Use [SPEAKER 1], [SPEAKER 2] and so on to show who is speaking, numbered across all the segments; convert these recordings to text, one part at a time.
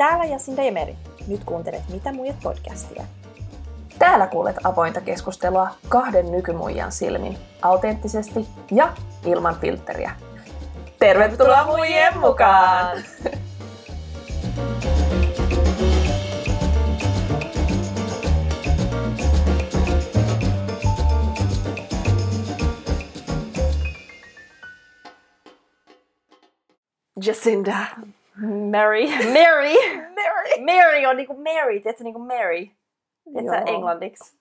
[SPEAKER 1] Täällä Jasinda ja Meri. Nyt kuuntelet Mitä muijat podcastia.
[SPEAKER 2] Täällä kuulet avointa keskustelua kahden nykymuijan silmin, autenttisesti ja ilman filtteriä. Tervetuloa muijien mukaan! Jacinda.
[SPEAKER 1] Mary. Mary. Mary. Mary on niinku Mary, tiedätkö niinku Mary? Tiedätkö englanniksi?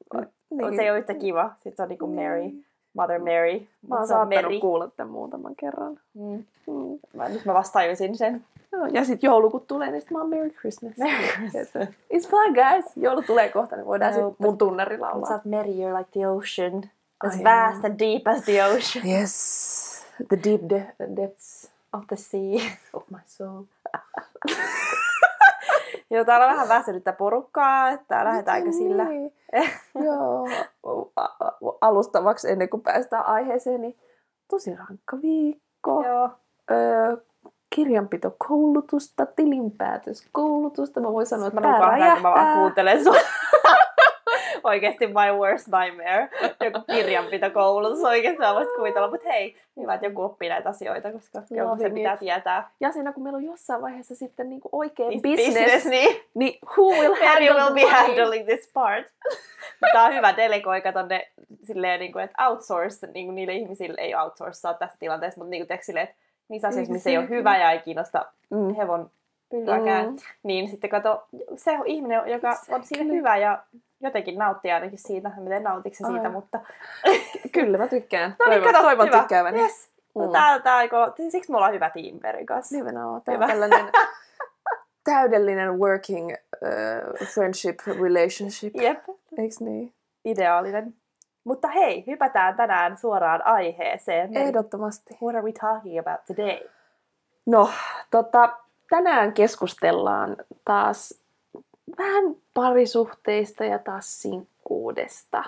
[SPEAKER 2] Niin.
[SPEAKER 1] Se ei ole yhtä kiva. Sitten se on niinku Mary. Mother Mary.
[SPEAKER 2] Mä oon saattanut
[SPEAKER 1] Mary.
[SPEAKER 2] kuulla tämän muutaman kerran.
[SPEAKER 1] Mm.
[SPEAKER 2] Mm.
[SPEAKER 1] Mä, nyt mä vasta tajusin sen.
[SPEAKER 2] Joo, Ja sit joulu kun tulee, niin sit mä oon Merry Christmas.
[SPEAKER 1] Merry Christmas.
[SPEAKER 2] It's fine guys. Joulu tulee kohta, niin voidaan
[SPEAKER 1] Joo,
[SPEAKER 2] sit mun tunnari
[SPEAKER 1] Sä
[SPEAKER 2] laulaa.
[SPEAKER 1] oot Mary, you're like the ocean. As
[SPEAKER 2] Ai
[SPEAKER 1] vast and deep as the ocean
[SPEAKER 2] Yes. The deep de- depths
[SPEAKER 1] of the sea.
[SPEAKER 2] of my soul.
[SPEAKER 1] Joo, täällä on vähän väsynyttä porukkaa, että lähdetäänkö sillä?
[SPEAKER 2] Niin. Joo, a- a- alustavaksi ennen kuin päästään aiheeseen, niin tosi rankka viikko.
[SPEAKER 1] Joo.
[SPEAKER 2] Öö, kirjanpitokoulutusta, tilinpäätöskoulutusta. Mä voin sanoa, että
[SPEAKER 1] Mä kun mä vaan kuuntelen sua. Oikeesti my worst nightmare. Joku kirjanpitokoulutus oikeesti mä voisin kuvitella. Mutta hei, hyvä, että joku oppii näitä asioita, koska joku se pitää tietää.
[SPEAKER 2] Ja siinä kun meillä on jossain vaiheessa sitten niin kuin oikea
[SPEAKER 1] Niin
[SPEAKER 2] business,
[SPEAKER 1] business, niin
[SPEAKER 2] niin who will handle
[SPEAKER 1] will be handling this part. Tää on hyvä delegoika tonne silleen, niin kuin, että outsource niin kuin niille ihmisille, ei outsourcea tässä tilanteessa, mutta niin kuin, silleen, että niissä asioissa, missä ei ole hyvä ja ei kiinnosta
[SPEAKER 2] Mm.
[SPEAKER 1] hevon
[SPEAKER 2] Mm.
[SPEAKER 1] niin sitten kato, se on ihminen, joka on siinä hyvä ja jotenkin nauttii ainakin siitä, en nautiko se siitä,
[SPEAKER 2] Ai.
[SPEAKER 1] mutta...
[SPEAKER 2] Kyllä mä tykkään.
[SPEAKER 1] No niin,
[SPEAKER 2] toivon,
[SPEAKER 1] kato,
[SPEAKER 2] toivon
[SPEAKER 1] hyvä.
[SPEAKER 2] tykkääväni.
[SPEAKER 1] Yes. No,
[SPEAKER 2] Mm.
[SPEAKER 1] tää, tää, aiko- siksi me ollaan hyvä tiimi Merin kanssa.
[SPEAKER 2] Nimenomaan. Tämä
[SPEAKER 1] Hyvä.
[SPEAKER 2] on tällainen täydellinen working uh, friendship relationship.
[SPEAKER 1] Jep,
[SPEAKER 2] Eiks niin?
[SPEAKER 1] ideaalinen. Mutta hei, hypätään tänään suoraan aiheeseen.
[SPEAKER 2] Ehdottomasti.
[SPEAKER 1] What are we talking about today?
[SPEAKER 2] No, tota, tänään keskustellaan taas vähän parisuhteista ja taas sinkkuudesta.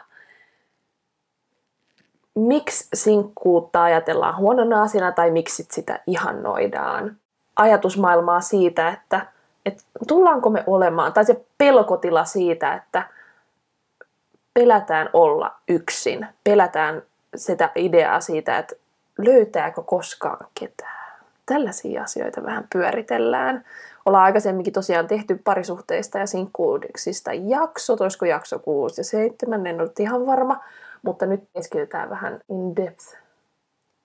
[SPEAKER 2] Miksi sinkkuutta ajatellaan huonona asiana tai miksi sit sitä ihannoidaan? Ajatusmaailmaa siitä, että, että tullaanko me olemaan, tai se pelkotila siitä, että pelätään olla yksin. Pelätään sitä ideaa siitä, että löytääkö koskaan ketään. Tällaisia asioita vähän pyöritellään. Ollaan aikaisemminkin tosiaan tehty parisuhteista ja sinkkuudeksista jakso, olisiko jakso 6 ja 7, en ole ihan varma, mutta nyt keskitytään vähän in depth.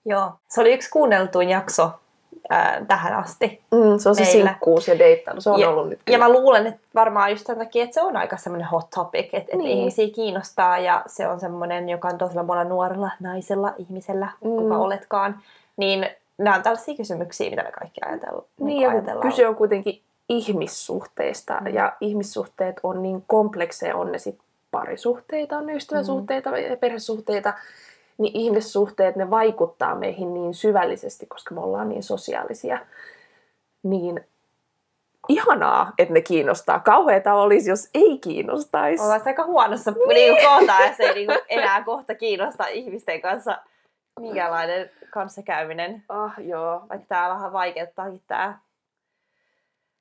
[SPEAKER 1] Joo. Se oli yksi kuunneltuin jakso ää, tähän asti.
[SPEAKER 2] Mm, se on se
[SPEAKER 1] Meillä.
[SPEAKER 2] sinkkuus ja deittailu, se on
[SPEAKER 1] Ja-
[SPEAKER 2] ollut nyt.
[SPEAKER 1] Ja mä luulen, että varmaan just sen takia, että se on aika semmoinen hot topic, että,
[SPEAKER 2] Niin.
[SPEAKER 1] ihmisiä kiinnostaa ja se on semmoinen, joka on tosiaan monella nuorella naisella, ihmisellä, mm. kuka oletkaan, niin nämä on tällaisia kysymyksiä, mitä me kaikki ajatellaan.
[SPEAKER 2] Niin, ja kun
[SPEAKER 1] ajatellaan.
[SPEAKER 2] kyse on kuitenkin ihmissuhteista,
[SPEAKER 1] Mm.
[SPEAKER 2] ja ihmissuhteet on niin komplekseja, on ne sitten parisuhteita, on ystäväsuhteita ja perhesuhteita, niin ihmissuhteet, ne vaikuttaa meihin niin syvällisesti, koska me ollaan niin sosiaalisia. Niin ihanaa, että ne kiinnostaa. Kauheeta olisi, jos ei kiinnostaisi.
[SPEAKER 1] Ollaan aika huonossa niin. kohtaa, ja se ei niin enää kohta kiinnosta ihmisten kanssa minkälainen kanssakäyminen.
[SPEAKER 2] Ah, joo.
[SPEAKER 1] Vaikka tämä vähän vaikeuttaakin tämä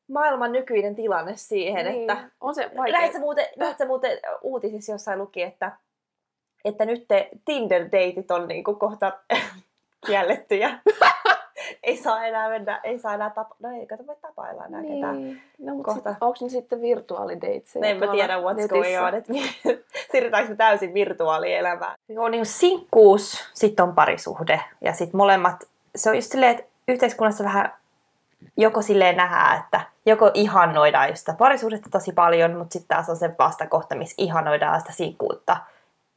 [SPEAKER 1] maailman nykyinen tilanne siihen,
[SPEAKER 2] Niin,
[SPEAKER 1] että
[SPEAKER 2] on se vaikea.
[SPEAKER 1] Näit sä muuten, näit sä muuten uutisissa jossain luki, että, että nyt te Tinder-deitit on niinku kohta kiellettyjä. ei saa enää mennä, ei saa enää tapa, no ei kato voi tapailla enää niin. ketään.
[SPEAKER 2] No, mutta
[SPEAKER 1] Kohta.
[SPEAKER 2] sit, onko ne sitten virtuaalideitseja?
[SPEAKER 1] No en mä tiedä what's
[SPEAKER 2] netissä?
[SPEAKER 1] going on, että siirrytäänkö me täysin virtuaalielämään. Joo, niin sinkkuus, sitten on parisuhde ja sitten molemmat, se on just silleen, että yhteiskunnassa vähän joko silleen nähdään, että joko ihannoidaan just sitä parisuhdetta tosi paljon, mutta sitten taas on se vastakohta, missä ihannoidaan sitä sinkkuutta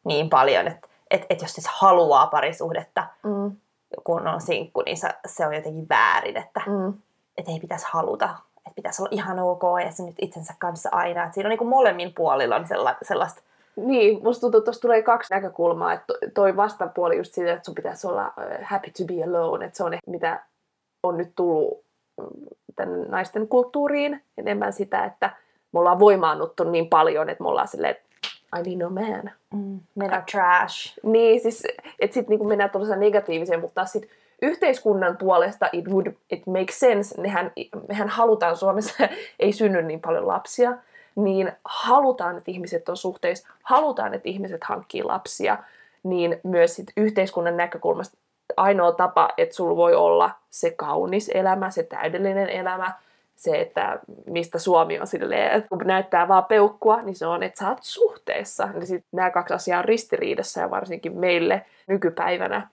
[SPEAKER 1] niin paljon, että et, et jos siis haluaa parisuhdetta,
[SPEAKER 2] Mm,
[SPEAKER 1] kun on sinkku, niin se, se on jotenkin väärin, että
[SPEAKER 2] mm.
[SPEAKER 1] et ei pitäisi haluta, että pitäisi olla ihan ok ja se nyt itsensä kanssa aina. Et siinä on niin kuin molemmin puolilla on sella, sellaista,
[SPEAKER 2] Niin, musta tuntuu, että tuossa tulee kaksi näkökulmaa. Että to- toi vastapuoli just siitä, että sun pitäisi olla happy to be alone. Että se on ehkä mitä on nyt tullut mm, tämän naisten kulttuuriin. Enemmän sitä, että me ollaan voimaannuttu niin paljon, että me ollaan silleen, että I need no man.
[SPEAKER 1] mm, men are trash.
[SPEAKER 2] Niin, siis, että sitten niinku mennään tuollaiseen negatiiviseen, mutta taas sit yhteiskunnan puolesta it would it make sense, nehän, mehän halutaan Suomessa, ei synny niin paljon lapsia, niin halutaan, että ihmiset on suhteissa, halutaan, että ihmiset hankkii lapsia, niin myös sit yhteiskunnan näkökulmasta ainoa tapa, että sulla voi olla se kaunis elämä, se täydellinen elämä, se, että mistä Suomi on silleen, että kun näyttää vaan peukkua, niin se on, että sä oot suhteessa. Niin sit nämä kaksi asiaa on ristiriidassa ja varsinkin meille nykypäivänä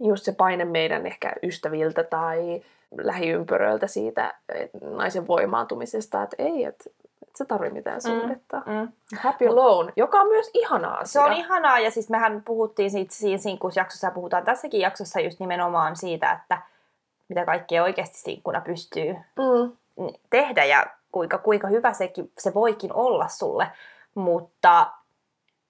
[SPEAKER 2] just se paine meidän ehkä ystäviltä tai lähiympyröiltä siitä että naisen voimaantumisesta, että ei, että et sä tarvitse mitään mm, suhdetta. Mm, mm. Happy alone, joka on myös ihanaa asia.
[SPEAKER 1] Se on ihanaa ja siis mehän puhuttiin siitä siinä sinkkuusjaksossa ja puhutaan tässäkin jaksossa just nimenomaan siitä, että mitä kaikkea oikeasti sinkkuna pystyy mm. tehdä ja kuinka, kuinka hyvä sekin, se voikin olla sulle. Mutta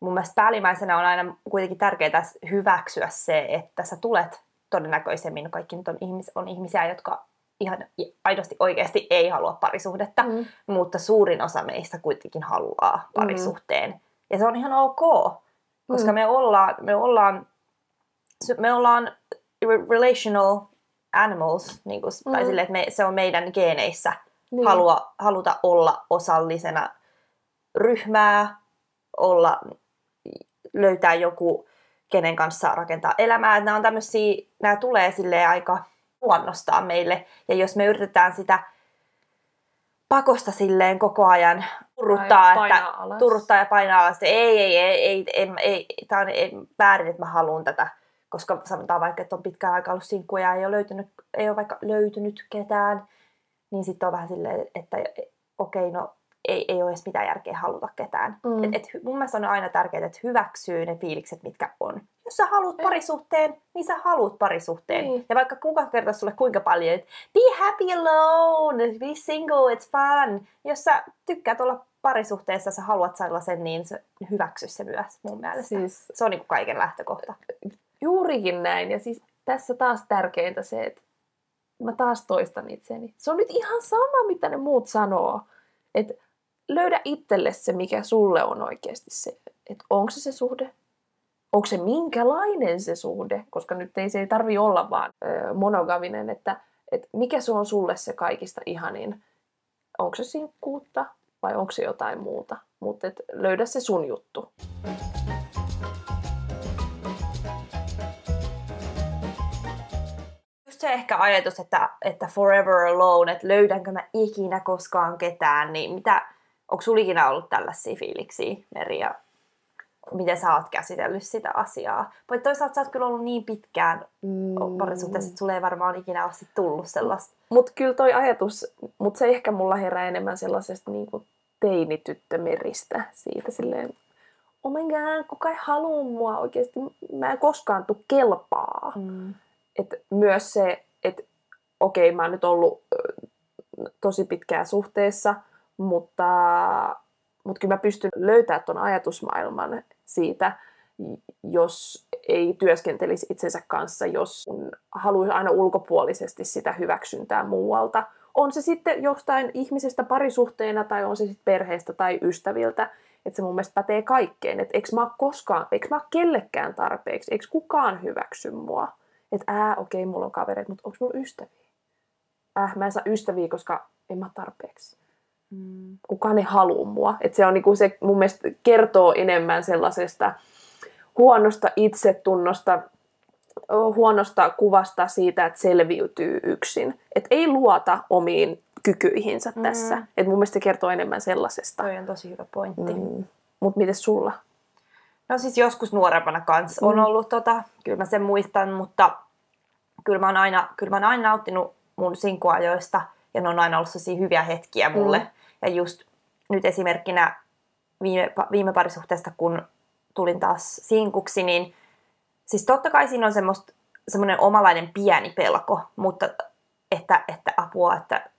[SPEAKER 1] mun mielestä päällimmäisenä on aina kuitenkin tärkeää hyväksyä se, että sä tulet todennäköisemmin, kaikki nyt on, ihmis, on ihmisiä, jotka ihan aidosti oikeasti ei halua parisuhdetta, mm. mutta suurin osa meistä kuitenkin haluaa mm. parisuhteen. Mm. Ja se on ihan ok, koska mm. me ollaan, me ollaan, me ollaan relational animals, niin kuin, mm. tai sille, että me, se on meidän geeneissä niin. halua, haluta olla osallisena ryhmää, olla, löytää joku, kenen kanssa rakentaa elämää. Nämä on tämmöisiä, nämä tulee sille aika luonnostaan meille. Ja jos me yritetään sitä pakosta silleen koko ajan turruttaa, että, turruttaa ja painaa alas, että ei, ei, ei, ei, ei, ei, tämä on ei, väärin, että mä haluan tätä. Koska sanotaan vaikka, että on pitkään aikaa ollut sinkkuja ja ei ole, löytynyt, ei ole vaikka löytynyt ketään, niin sitten on vähän silleen, että okei, okay, no ei, ei ole edes mitään järkeä haluta ketään. Mm. Et, et, mun mielestä on aina tärkeää, että hyväksyy ne fiilikset, mitkä on. Jos sä haluat parisuhteen, niin sä haluat parisuhteen. Mm. Ja vaikka kuka kertoo sulle kuinka paljon, että be happy alone, be single, it's fun. Jos sä tykkäät olla parisuhteessa, sä haluat sellaisen, niin se, hyväksy se myös mun mielestä. Siis, se on niin kuin kaiken lähtökohta.
[SPEAKER 2] Juurikin näin. Ja siis tässä taas tärkeintä se, että mä taas toistan itseni. Se on nyt ihan sama, mitä ne muut sanoo. Että löydä itselle se, mikä sulle on oikeasti se, että onko se se suhde, onko se minkälainen se suhde, koska nyt ei, se ei tarvi olla vaan ö, monogaminen, että, että mikä se on sulle se kaikista ihanin, onko se sinkkuutta vai onko se jotain muuta, mutta löydä se sun juttu.
[SPEAKER 1] Just se ehkä ajatus, että, että forever alone, että löydänkö mä ikinä koskaan ketään, niin mitä, Onko sulla ikinä ollut tällaisia fiiliksiä, Meri, ja miten sä oot käsitellyt sitä asiaa? Mutta toisaalta sä oot kyllä ollut niin pitkään mm. parisuhteessa, että sulle ei varmaan ikinä ole sit tullut sellaista.
[SPEAKER 2] Mutta kyllä toi ajatus, mutta se ehkä mulla herää enemmän sellaisesta niinku teinityttömeristä siitä silleen, oh my god, kuka ei halua mua oikeasti, mä en koskaan tuu kelpaa. Mm. Et myös se, että okei, mä oon nyt ollut tosi pitkään suhteessa – mutta, mutta kyllä mä pystyn löytämään tuon ajatusmaailman siitä, jos ei työskentelisi itsensä kanssa, jos haluaisi aina ulkopuolisesti sitä hyväksyntää muualta. On se sitten jostain ihmisestä parisuhteena tai on se sitten perheestä tai ystäviltä. Että se mun mielestä pätee kaikkeen. Että eikö mä koskaan, eikö mä kellekään tarpeeksi, eikö kukaan hyväksy mua. Että ää, okei, okay, mulla on kavereita, mutta onko mulla ystäviä? Äh, mä en saa ystäviä, koska en mä tarpeeksi. Mm. Kukaan ei halua mua. Et se, on niinku, se mun mielestä kertoo enemmän sellaisesta huonosta itsetunnosta, huonosta kuvasta siitä, että selviytyy yksin. Et ei luota omiin kykyihinsä mm. tässä. Et mun mielestä se kertoo enemmän sellaisesta.
[SPEAKER 1] Toi on tosi hyvä pointti. Mm.
[SPEAKER 2] Mutta miten sulla?
[SPEAKER 1] No siis joskus nuorempana kanssa mm. on ollut tota, kyllä mä sen muistan, mutta kyllä mä oon aina, kyllä mä oon aina nauttinut mun sinkuajoista ja ne on aina ollut sellaisia hyviä hetkiä mulle. Mm. Ja just nyt esimerkkinä viime, viime parisuhteesta, kun tulin taas sinkuksi, niin siis totta kai siinä on semmoista, semmoinen omalainen pieni pelko, mutta että, että apua, että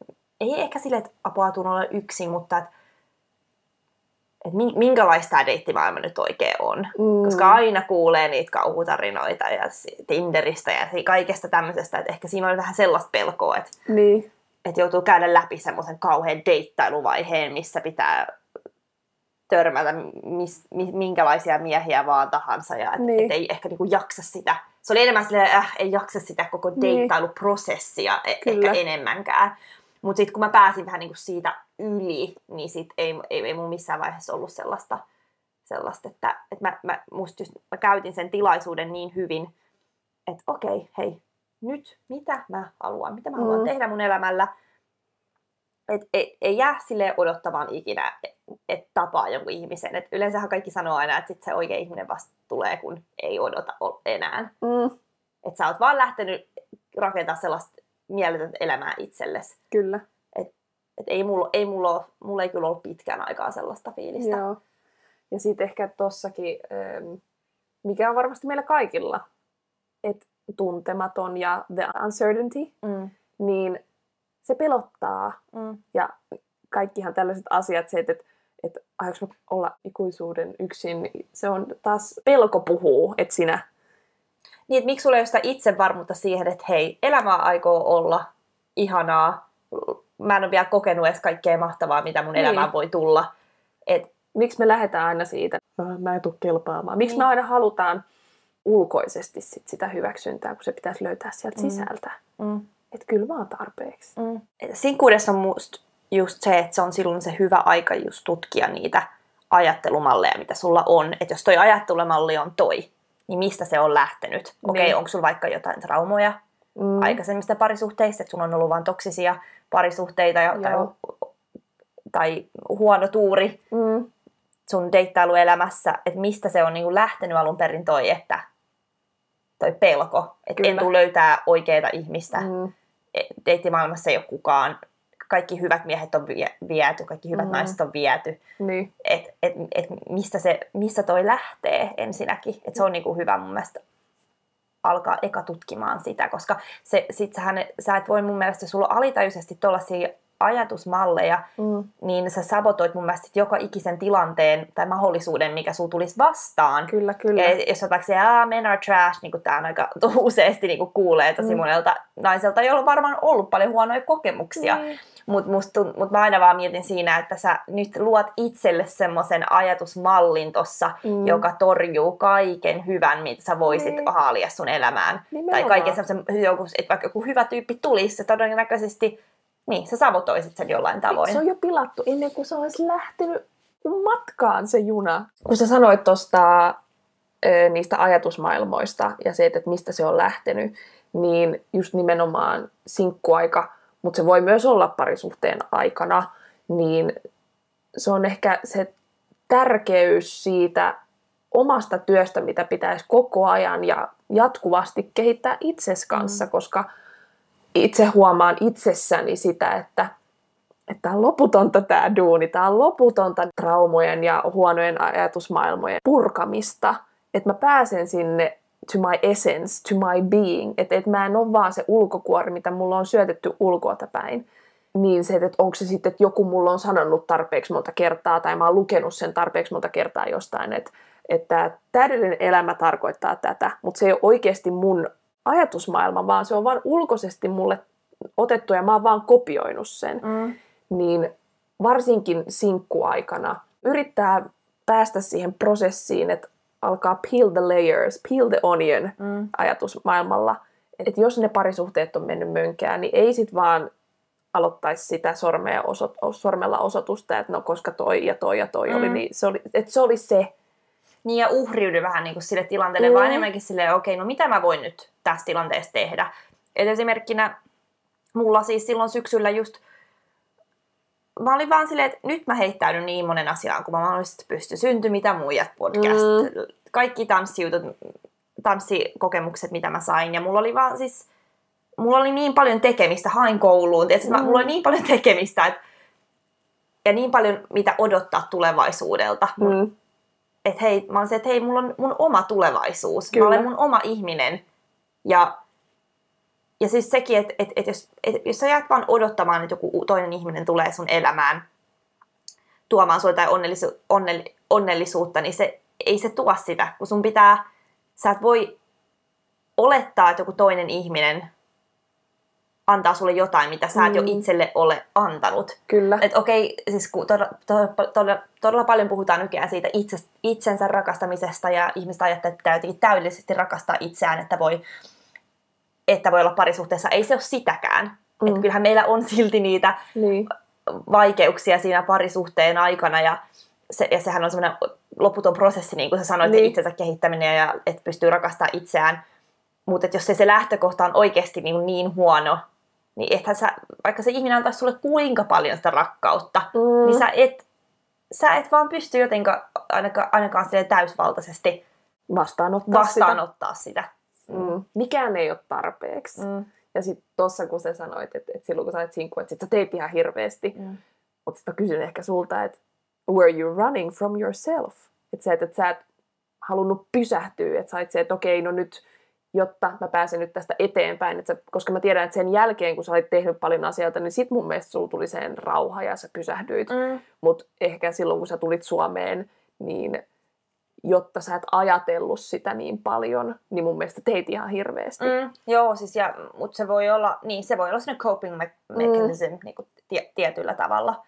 [SPEAKER 1] ei ehkä sille, että apua tuun olla yksin, mutta että, että minkälaista tämä deittimaailma nyt oikein on. Mm. Koska aina kuulee niitä kauhutarinoita ja Tinderistä ja kaikesta tämmöisestä, että ehkä siinä on vähän sellaista pelkoa, että niin että joutuu käydä läpi semmoisen kauhean deittailuvaiheen, missä pitää törmätä mis, minkälaisia miehiä vaan tahansa ja et, niin. et ei ehkä niinku jaksa sitä se oli enemmän silleen, äh, ei jaksa sitä koko
[SPEAKER 2] Niin.
[SPEAKER 1] deittailuprosessia
[SPEAKER 2] Kyllä.
[SPEAKER 1] ehkä enemmänkään. Mutta sitten kun mä pääsin vähän niinku siitä yli, niin sit ei, ei, ei mun missään vaiheessa ollut sellaista, sellaista että, että mä, mä, musta just, mä käytin sen tilaisuuden niin hyvin, että okei, hei, nyt mitä mä haluan, mitä mä haluan
[SPEAKER 2] Mm.
[SPEAKER 1] tehdä mun elämällä. Et ei, ei jää sille odottamaan ikinä, että tapaa jonkun ihmisen. Et yleensähän kaikki sanoo aina, että sit se oikea ihminen vasta tulee, kun ei odota enää.
[SPEAKER 2] Mm,
[SPEAKER 1] Että sä oot vaan lähtenyt rakentaa sellaista mieletöntä elämää itsellesi.
[SPEAKER 2] kyllä.
[SPEAKER 1] Et ei mulla, ei mulla, ole, mulla ei kyllä ollut pitkään aikaa sellaista fiilistä.
[SPEAKER 2] Joo. Ja sitten ehkä tossakin, ähm, mikä on varmasti meillä kaikilla, että tuntematon ja the uncertainty,
[SPEAKER 1] Mm,
[SPEAKER 2] niin se pelottaa.
[SPEAKER 1] mm,
[SPEAKER 2] Ja kaikkihan tällaiset asiat, se, että, että, mä olla ikuisuuden yksin, niin se on taas pelko puhuu, että sinä.
[SPEAKER 1] Niin, että miksi sulla ei ole sitä itsevarmuutta siihen, että hei, elämä aikoo olla ihanaa. Mä en ole vielä kokenut edes kaikkea mahtavaa, mitä mun
[SPEAKER 2] Niin.
[SPEAKER 1] elämään voi tulla. Et,
[SPEAKER 2] Miksi me lähdetään aina siitä, "Ah, mä en tule kelpaamaan. Miksi
[SPEAKER 1] Niin.
[SPEAKER 2] me aina halutaan ulkoisesti sit sitä hyväksyntää, kun se pitäisi löytää sieltä
[SPEAKER 1] Mm.
[SPEAKER 2] sisältä.
[SPEAKER 1] mm,
[SPEAKER 2] Että kyllä vaan tarpeeksi.
[SPEAKER 1] mm. Sinkkuudessa on musta just se, että se on silloin se hyvä aika just tutkia niitä ajattelumalleja, mitä sulla on. Että jos toi ajattelumalli on toi, niin mistä se on lähtenyt? Okei,
[SPEAKER 2] Niin.
[SPEAKER 1] onko sulla vaikka jotain traumoja
[SPEAKER 2] Mm.
[SPEAKER 1] aikaisemmista parisuhteista, että sulla on ollut vain toksisia parisuhteita ja, tai, tai huono tuuri
[SPEAKER 2] Mm.
[SPEAKER 1] sun deittailuelämässä, että mistä se on niinku lähtenyt alun perin toi, että toi pelko, että en tule löytää oikeaa ihmistä. Mm.
[SPEAKER 2] Mm.
[SPEAKER 1] Deittimaailmassa ei ole kukaan, kaikki hyvät miehet on vie- viety, kaikki hyvät
[SPEAKER 2] Mm.
[SPEAKER 1] naiset on viety.
[SPEAKER 2] Niin.
[SPEAKER 1] Et, et, et mistä, se, mistä toi lähtee ensinnäkin. Et se on niinku hyvä mun mielestä alkaa eka tutkimaan sitä, koska se, sit sähän, sä et voi mun mielestä, sulla on alitajuisesti tuollaisia ajatusmalleja,
[SPEAKER 2] Mm.
[SPEAKER 1] niin sä sabotoit mun mielestä joka ikisen tilanteen tai mahdollisuuden, mikä sulla tulisi vastaan.
[SPEAKER 2] Kyllä, kyllä.
[SPEAKER 1] Ja jos on vaikka se, ah, men are trash, niin kuin tämä aika useasti niin kuin kuulee tosi
[SPEAKER 2] Mm.
[SPEAKER 1] monelta naiselta, jolla on varmaan ollut paljon huonoja kokemuksia.
[SPEAKER 2] Niin.
[SPEAKER 1] Mutta mut mä aina vaan mietin siinä, että sä nyt luot itselle semmoisen ajatusmallin tossa,
[SPEAKER 2] Mm.
[SPEAKER 1] joka torjuu kaiken hyvän, mitä sä voisit
[SPEAKER 2] Niin.
[SPEAKER 1] haalia sun elämään. Tai
[SPEAKER 2] Nimenomaan.
[SPEAKER 1] kaiken semmoisen, joku, että vaikka joku hyvä tyyppi tulisi, se todennäköisesti, niin sä sabotoisit sen jollain tavoin.
[SPEAKER 2] Se on jo pilattu ennen kuin se olisi lähtenyt matkaan se juna. Kun sä sanoit tuosta niistä ajatusmaailmoista ja se, että mistä se on lähtenyt, niin just nimenomaan sinkkuaika, mutta se voi myös olla parisuhteen aikana, niin se on ehkä se tärkeys siitä omasta työstä, mitä pitäisi koko ajan ja jatkuvasti kehittää itses kanssa, mm. koska itse huomaan itsessäni sitä, että että tämä on loputonta tämä duuni, tämä on loputonta traumojen ja huonojen ajatusmaailmojen purkamista, että mä pääsen sinne to my essence, to my being, että et mä en ole vaan se ulkokuori, mitä mulla on syötetty ulkoota päin. Niin se, että onko se sitten, että joku mulla on sanonut tarpeeksi monta kertaa, tai mä oon lukenut sen tarpeeksi monta kertaa jostain, että, että täydellinen elämä tarkoittaa tätä, mutta se ei ole oikeasti mun ajatusmaailma, vaan se on vaan ulkoisesti mulle otettu ja mä oon vaan kopioinut sen
[SPEAKER 1] Mm.
[SPEAKER 2] niin varsinkin sinkkuaikana yrittää päästä siihen prosessiin, että alkaa peel the layers, peel the onion
[SPEAKER 1] Mm.
[SPEAKER 2] ajatusmaailmalla. Että jos ne parisuhteet on mennyt mönkään, niin ei sit vaan aloittaisi sitä sormea osot, sormella osoitusta, että no koska toi ja toi ja toi
[SPEAKER 1] Mm.
[SPEAKER 2] oli, niin se oli, että se oli se.
[SPEAKER 1] Niin ja uhriudu vähän niin kuin sille tilanteelle, mm. Vaan enemmänkin silleen, okei, no mitä mä voin nyt tässä tilanteessa tehdä. Et esimerkkinä mulla siis silloin syksyllä just, mä olin vaan silleen, että nyt mä heittäydyn niin monen asiaan, kun mä mahdollisesti pystyn. Synty mitä muijat podcast,
[SPEAKER 2] Mm.
[SPEAKER 1] kaikki tanssijutut, tanssikokemukset, mitä mä sain. Ja mulla oli vaan siis, mulla oli niin paljon tekemistä, hain kouluun, tietysti, mm. Mulla oli niin paljon tekemistä, että ja niin paljon mitä odottaa tulevaisuudelta.
[SPEAKER 2] Mm.
[SPEAKER 1] että hei, mä oon se, että hei, mulla on mun oma tulevaisuus.
[SPEAKER 2] Kyllä.
[SPEAKER 1] Mä olen mun oma ihminen. Ja, ja siis sekin, että et, et jos, et, jos sä jäät vaan odottamaan, että joku toinen ihminen tulee sun elämään tuomaan sulle jotain onnellisu, onnell, onnellisuutta, niin se, ei se tuo sitä, kun sun pitää, sä et voi olettaa, että joku toinen ihminen antaa sulle jotain, mitä sä et jo
[SPEAKER 2] Mm.
[SPEAKER 1] itselle ole antanut.
[SPEAKER 2] Kyllä.
[SPEAKER 1] Että okei, siis kun todella, todella, todella, todella paljon puhutaan nykyään siitä itse, itsensä rakastamisesta ja ihmiset ajattelee, että pitää jotenkin täydellisesti rakastaa itseään, että voi, että voi olla parisuhteessa. Ei se ole sitäkään. Mm. Että kyllähän meillä on silti niitä
[SPEAKER 2] Niin.
[SPEAKER 1] vaikeuksia siinä parisuhteen aikana ja, se, ja sehän on semmoinen loputon prosessi, niin kuin sä sanoit, niin. Itsensä kehittäminen ja että pystyy rakastamaan itseään. Mutta jos se, se lähtökohta on oikeasti niin, niin huono, niin ethän sä, vaikka se ihminen antaa sulle kuinka paljon sitä rakkautta, mm. Niin sä et, sä et vaan pysty jotenkaan ainakaan, ainakaan täysvaltaisesti
[SPEAKER 2] Vastaanottaa
[SPEAKER 1] vastaanottaa sitä.
[SPEAKER 2] sitä. Mm. Mikään ei ole tarpeeksi.
[SPEAKER 1] Mm.
[SPEAKER 2] Ja sitten tossa kun sä sanoit, että, että silloin kun sä olet sinkku, että sit sä teit ihan hirveästi.
[SPEAKER 1] Mm.
[SPEAKER 2] Mutta sitten mä kysyn ehkä sulta, että were you running from yourself? Että sä, et, että sä et halunnut pysähtyä, että sä olit se, että okei, no nyt, jotta mä pääsen nyt tästä eteenpäin, että sä, koska mä tiedän, että sen jälkeen, kun sä olit tehnyt paljon asioita, niin sit mun mielestä sulla tuli sen rauha ja sä pysähdyit.
[SPEAKER 1] Mm.
[SPEAKER 2] Mutta ehkä silloin, kun sä tulit Suomeen, niin jotta sä et ajatellut sitä niin paljon, niin mun mielestä teit ihan hirveästi.
[SPEAKER 1] Mm, joo, siis ja, mutta se voi olla, niin se voi olla sellainen coping me- mechanism mm. niin kuin tie- tietyllä tavalla.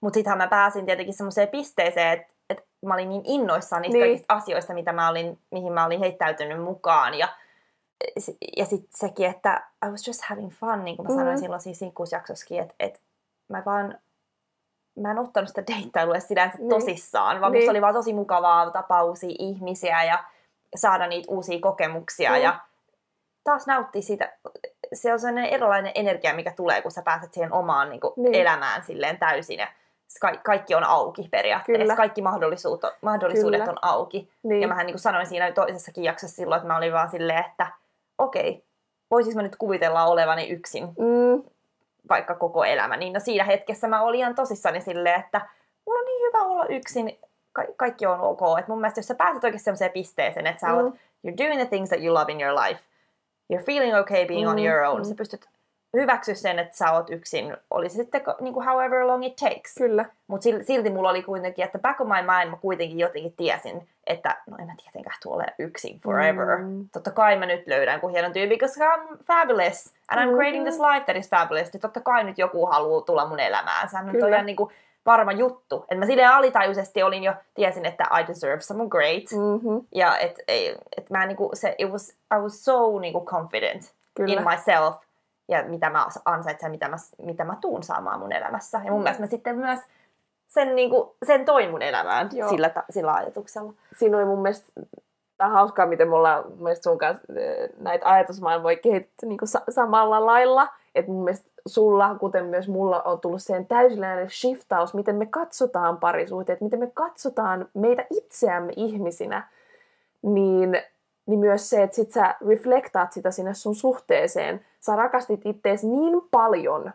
[SPEAKER 1] Mutta sittenhän mä pääsin tietenkin semmoiseen pisteeseen, että et mä olin niin innoissaan niistä
[SPEAKER 2] Niin.
[SPEAKER 1] niin. kaikista asioista, mitä mä olin, mihin mä olin heittäytynyt mukaan. Ja, ja sitten sekin, että I was just having fun, niin kuin mä sanoin
[SPEAKER 2] Mm.
[SPEAKER 1] silloin siinä sinkkuusjaksossakin, että et mä vaan mä en ottanut sitä deittailua sinänsä
[SPEAKER 2] Niin.
[SPEAKER 1] tosissaan, vaan
[SPEAKER 2] Niin.
[SPEAKER 1] musta oli vaan tosi mukavaa tapaa uusia ihmisiä ja saada niitä uusia kokemuksia
[SPEAKER 2] Mm.
[SPEAKER 1] ja taas nauttia siitä. Se on sellainen erilainen energia, mikä tulee, kun sä pääset siihen omaan niin kuin,
[SPEAKER 2] Niin.
[SPEAKER 1] elämään silleen täysin. Ja ka- kaikki on auki periaatteessa.
[SPEAKER 2] Kyllä.
[SPEAKER 1] Kaikki mahdollisuudet, mahdollisuudet
[SPEAKER 2] Kyllä.
[SPEAKER 1] on auki.
[SPEAKER 2] Niin.
[SPEAKER 1] Ja mähän niin kuin sanoin siinä toisessakin jaksossa silloin, että mä olin vaan silleen, että okei, voisis mä nyt kuvitella olevani yksin
[SPEAKER 2] Mm,
[SPEAKER 1] vaikka koko elämä. Niin no siinä hetkessä mä olin ihan tosissani silleen, että mulla on niin hyvä olla yksin, Ka- kaikki on ok. Et mun mielestä jos sä pääset oikeasti sellaiseen pisteeseen, että sä
[SPEAKER 2] Mm.
[SPEAKER 1] oot, you're doing the things that you love in your life, you're feeling okay being on
[SPEAKER 2] Mm,
[SPEAKER 1] your own,
[SPEAKER 2] mm.
[SPEAKER 1] sä pystyt hyväksyä sen, että sä oot yksin, oli se sitten niin kuin however long it takes.
[SPEAKER 2] kyllä.
[SPEAKER 1] Mutta silti mulla oli kuitenkin, että back of my mind mä kuitenkin jotenkin tiesin, että no en mä tietenkään tule yksin forever.
[SPEAKER 2] Mm.
[SPEAKER 1] Totta kai mä nyt löydän kun hienon tyypin, because I'm fabulous and I'm creating this life that is fabulous. Niin totta kai nyt joku haluaa tulla mun elämään. Sehän nyt on ihan niinku varma juttu. Että mä silleen alitajuisesti olin jo, tiesin, että I deserve someone great.
[SPEAKER 2] Mm-hmm.
[SPEAKER 1] Ja että et mä niinku, se, it was, I was so niinku confident
[SPEAKER 2] Kyllä.
[SPEAKER 1] in myself ja mitä mä ansaitsen, mitä mä, mitä mä tuun saamaan mun elämässä. Ja mun
[SPEAKER 2] Mm.
[SPEAKER 1] mielestä mä sitten myös sen, niinku, sen toin mun elämään
[SPEAKER 2] Joo.
[SPEAKER 1] sillä, sillä ajatuksella.
[SPEAKER 2] Siinä oli mun mielestä tää on hauskaa, miten me ollaan mun sun kanssa eh, näitä ajatusmaailmoja kehitetty niin kuin sa- samalla lailla. Että mun mielestä sulla, kuten myös mulla, on tullut sen täysilläinen shiftaus, miten me katsotaan parisuhteet, miten me katsotaan meitä itseämme ihmisinä. Niin, niin myös se, että sit sä reflektaat sitä sinne sun suhteeseen. Sä rakastit ittees niin paljon,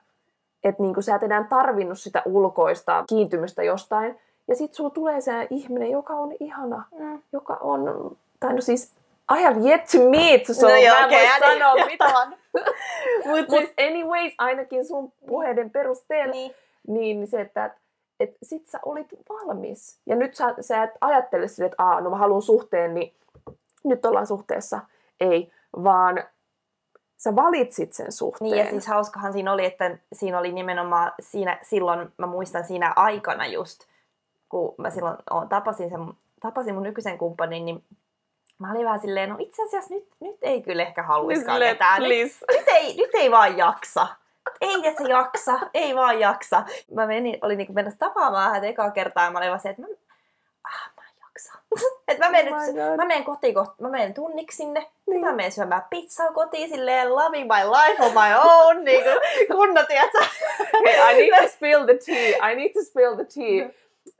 [SPEAKER 2] että niinku sä et enää tarvinnut sitä ulkoista kiintymystä jostain. Ja sit sulla tulee se ihminen, joka on ihana,
[SPEAKER 1] Mm.
[SPEAKER 2] joka on, tai no siis, I have yet to meet, so
[SPEAKER 1] No joo,
[SPEAKER 2] mä en voi sanoa mitään.
[SPEAKER 1] Mut
[SPEAKER 2] Mut
[SPEAKER 1] siis-
[SPEAKER 2] anyways, ainakin sun puheiden perusteella,
[SPEAKER 1] Niin.
[SPEAKER 2] niin se, että et sit sä olit valmis. Ja nyt sä, sä et ajattele sille, että Aa, no mä haluan suhteen, niin nyt ollaan suhteessa. Ei, vaan sä valitsit sen suhteen.
[SPEAKER 1] Niin ja siis hauskahan siinä oli, että siinä oli nimenomaan siinä, silloin, mä muistan siinä aikana just, kun mä silloin tapasin, sen, tapasin mun nykyisen kumppanin, niin mä olin vähän silleen, no itse asiassa nyt, nyt ei kyllä ehkä haluiskaan
[SPEAKER 2] Silleen,
[SPEAKER 1] ketään. Nyt, nyt, ei, nyt ei vaan jaksa. Ei se jaksa, ei vaan jaksa. Mä menin, olin niinku mennä tapaamaan häntä ekaa kertaa ja mä olin vaan se, että mä, ah, mä jaksa. Et mä menen,
[SPEAKER 2] Oh
[SPEAKER 1] nyt, mä menen kotiin, mä menen tunniksi sinne,
[SPEAKER 2] Niin.
[SPEAKER 1] mä menen syömään pizzaa kotiin silleen loving my life on my own, niin kuin kunnon, tiedätkö?
[SPEAKER 2] Okay, I need to spill the tea. I need to spill the tea.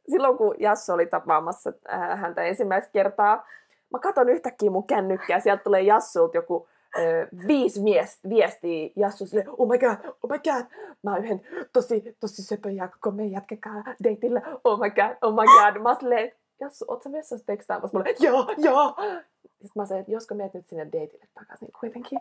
[SPEAKER 2] Silloin kun Jassu oli tapaamassa äh, häntä ensimmäistä kertaa, mä katson yhtäkkiä mun kännykkää, sieltä tulee Jassulta joku ö, viisi mies, viestiä Jassu sille, oh my god, oh my god, mä oon yhden tosi, tosi söpön ja koko meidän jätkekää deitillä, oh my god, oh my god. Mä oon silleen, Jassu, oot sä vessassa tekstaamassa mulle? Joo, joo. Sitten mä sanoin, että josko meet nyt sinne deitille takaisin kuitenkin.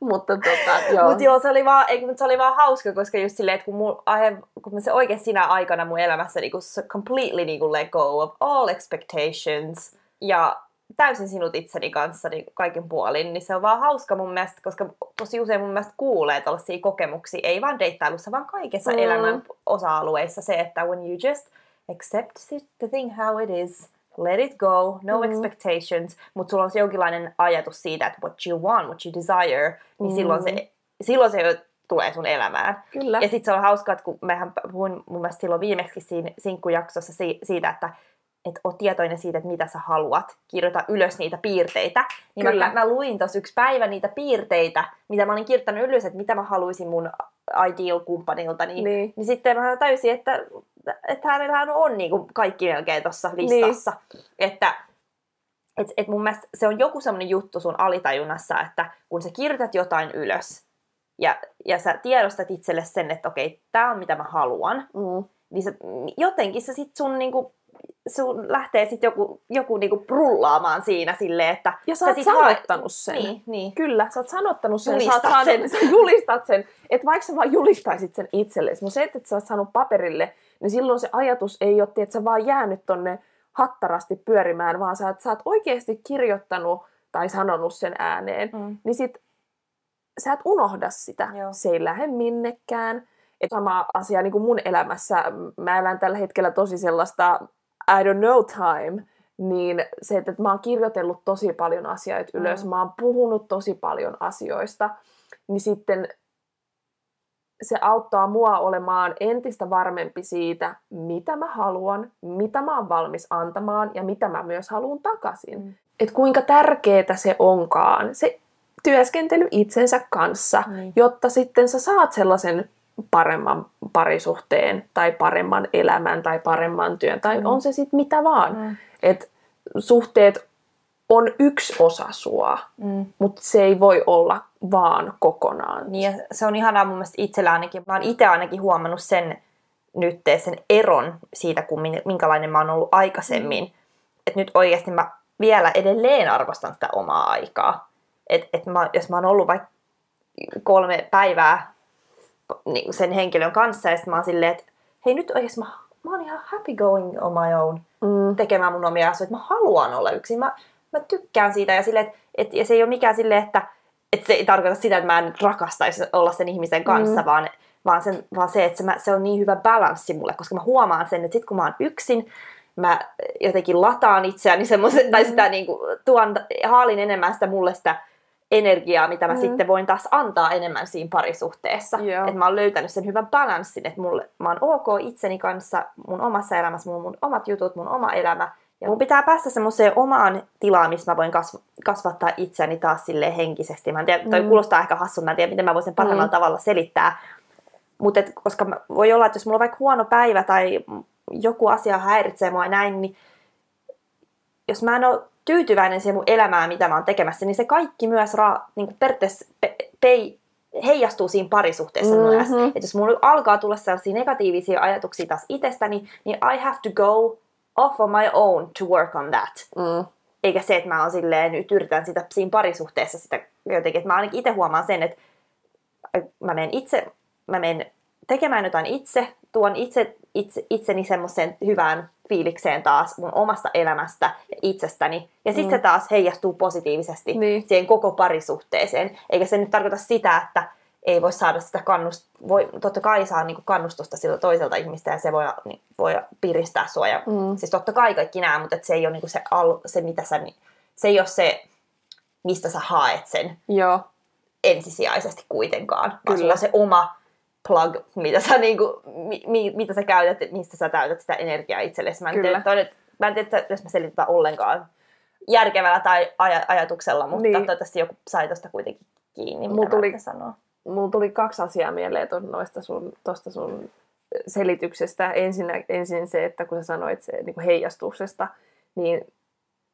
[SPEAKER 2] Mutta tota, joo.
[SPEAKER 1] Mutta joo, se oli, vaan, ei, mut se oli vaan hauska, koska just silleen, että kun, mul, I have, kun mä se oikein sinä aikana mun elämässä niin se completely niin let go of all expectations. Ja täysin sinut itseni kanssa niin kaiken puolin, niin se on vaan hauska mun mielestä, koska tosi usein mun mielestä kuulee tällaisia kokemuksia, ei vaan deittailussa, vaan kaikessa mm. elämän osa-alueissa se, että when you just accept it, the thing how it is, let it go, no mm. expectations, mutta sulla on se jonkinlainen ajatus siitä, että what you want, what you desire, niin mm. silloin, se, silloin se tulee sun elämään.
[SPEAKER 2] Kyllä.
[SPEAKER 1] Ja sitten se on hauskaa, että kun mehän puhuin mun mielestä silloin viimeksi siinä sinkkujaksossa siitä, että että oot tietoinen siitä, että mitä sä haluat, kirjoita ylös niitä piirteitä. Niin Kyllä. Mä, mä luin tuossa yksi päivä niitä piirteitä, mitä mä olin kirjoittanut ylös, että mitä mä haluaisin mun ideal-kumppanilta, niin, niin. niin sitten mä täysin, että, että hänellähän on niin kuin kaikki melkein tuossa listassa. Niin. Että et, et mun mielestä se on joku semmoinen juttu sun alitajunnassa, että kun sä kirjoitat jotain ylös ja, ja sä tiedostat itselle sen, että okei, tämä on mitä mä haluan, mm. niin sä, jotenkin se sit sun niinku sun lähtee sitten joku, joku niinku rullaamaan siinä silleen, että...
[SPEAKER 2] Ja sä, sä oot sanottanut haet... sen.
[SPEAKER 1] Niin, niin.
[SPEAKER 2] Kyllä, sä oot sanottanut sen.
[SPEAKER 1] Julistat
[SPEAKER 2] sä, oot
[SPEAKER 1] sen.
[SPEAKER 2] sä julistat sen. Että vaikka sä vaan julistaisit sen itsellesi, mutta se, että sä oot saanut paperille, niin silloin se ajatus ei ole, että sä vaan jäänyt tonne hattarasti pyörimään, vaan sä, sä oot oikeasti kirjoittanut tai sanonut sen ääneen, mm. niin sit sä et unohda sitä. Joo. Se ei lähde minnekään. Et sama asia niin kuin mun elämässä. Mä elän tällä hetkellä tosi sellaista I don't know time, niin se, että mä oon kirjoitellut tosi paljon asioita ylös, mm. mä oon puhunut tosi paljon asioista, niin sitten se auttaa mua olemaan entistä varmempi siitä, mitä mä haluan, mitä mä oon valmis antamaan ja mitä mä myös haluan takaisin. Mm. Et kuinka tärkeää se onkaan, se työskentely itsensä kanssa, mm. jotta sitten sä saat sellaisen paremman parisuhteen tai paremman elämän tai paremman työn tai mm. on se sitten mitä vaan. Mm. Et suhteet on yksi osa sua, mm. mutta se ei voi olla vaan kokonaan.
[SPEAKER 1] Niin ja se on ihanaa mun mielestä itsellä ainakin. Mä oon itse ainakin huomannut sen nyt sen eron siitä, kun minkälainen mä oon ollut aikaisemmin. Mm. Että nyt oikeasti mä vielä edelleen arvostan sitä omaa aikaa. Että et mä, jos mä oon ollut vaikka kolme päivää niin sen henkilön kanssa. Ja sitten mä oon silleen, että hei nyt oikeasti mä, mä oon ihan happy going on my own mm. tekemään mun omia asioita. Mä haluan olla yksin. Mä, mä tykkään siitä ja, silleen, että, et, ja se ei ole mikään silleen, että, että se ei tarkoita sitä, että mä en rakastaisi olla sen ihmisen kanssa, mm. vaan, vaan, sen, vaan se, että se, mä, se on niin hyvä balanssi mulle, koska mä huomaan sen, että sit kun mä oon yksin, mä jotenkin lataan itseäni semmoisen, mm. tai sitä niin kuin, tuon, haalin enemmän sitä mulle sitä energiaa, mitä mä mm. sitten voin taas antaa enemmän siinä parisuhteessa. Että mä oon löytänyt sen hyvän balanssin, että mulle, mä oon ok itseni kanssa, mun omassa elämässä, mun, mun omat jutut, mun oma elämä. Ja mun pitää päästä semmoiseen omaan tilaan, missä mä voin kasv- kasvattaa itseäni taas sille henkisesti. Mä en tiedä, toi mm. kuulostaa ehkä hassun, mä en tiedä, miten mä voisin parhaimmalla mm. tavalla selittää. Mutta koska mä, voi olla, että jos mulla on vaikka huono päivä tai joku asia häiritsee mua näin, niin jos mä en ole tyytyväinen siihen mun elämään, mitä mä oon tekemässä, niin se kaikki myös ra, niin periaatteessa pe, pe, heijastuu siinä parisuhteessa mm-hmm. myös. Että jos mulla alkaa tulla sellaisia negatiivisia ajatuksia taas itsestäni, niin I have to go off on my own to work on that. Mm. Eikä se, että mä oon silleen, nyt yritän sitä siinä parisuhteessa sitä jotenkin, että mä ainakin itse huomaan sen, että mä menen itse, mä menen tekemään jotain itse, tuon itse, itse itseni semmoiseen hyvään fiilikseen taas mun omasta elämästä ja itsestäni. Ja sitten mm. se taas heijastuu positiivisesti niin. siihen koko parisuhteeseen. Eikä se nyt tarkoita sitä, että ei voi saada sitä kannust... Voi, totta kai saa niinku kannustusta siltä toiselta ihmistä ja se voi, niin, voi piristää sua. Ja, mm. Siis totta kai kaikki nämä, mutta se ei ole niinku se, al, se, mitä sä, se ei ole se, mistä sä haet sen
[SPEAKER 2] Joo.
[SPEAKER 1] ensisijaisesti kuitenkaan. Vaan sulla se oma plug, mitä sä, niinku, mi, mitä sä käytät, mistä sä täytät sitä energiaa itsellesi. Mä en Kyllä. tiedä, mä en tiedä, jos mä selitän ollenkaan järkevällä tai aj- ajatuksella, mutta niin. toivottavasti joku sai tuosta kuitenkin kiinni,
[SPEAKER 2] mitä tuli, sanoa. Mulla tuli kaksi asiaa mieleen noista sun, tosta sun selityksestä. Ensin, ensin se, että kun sä sanoit se niin kuin heijastuksesta, niin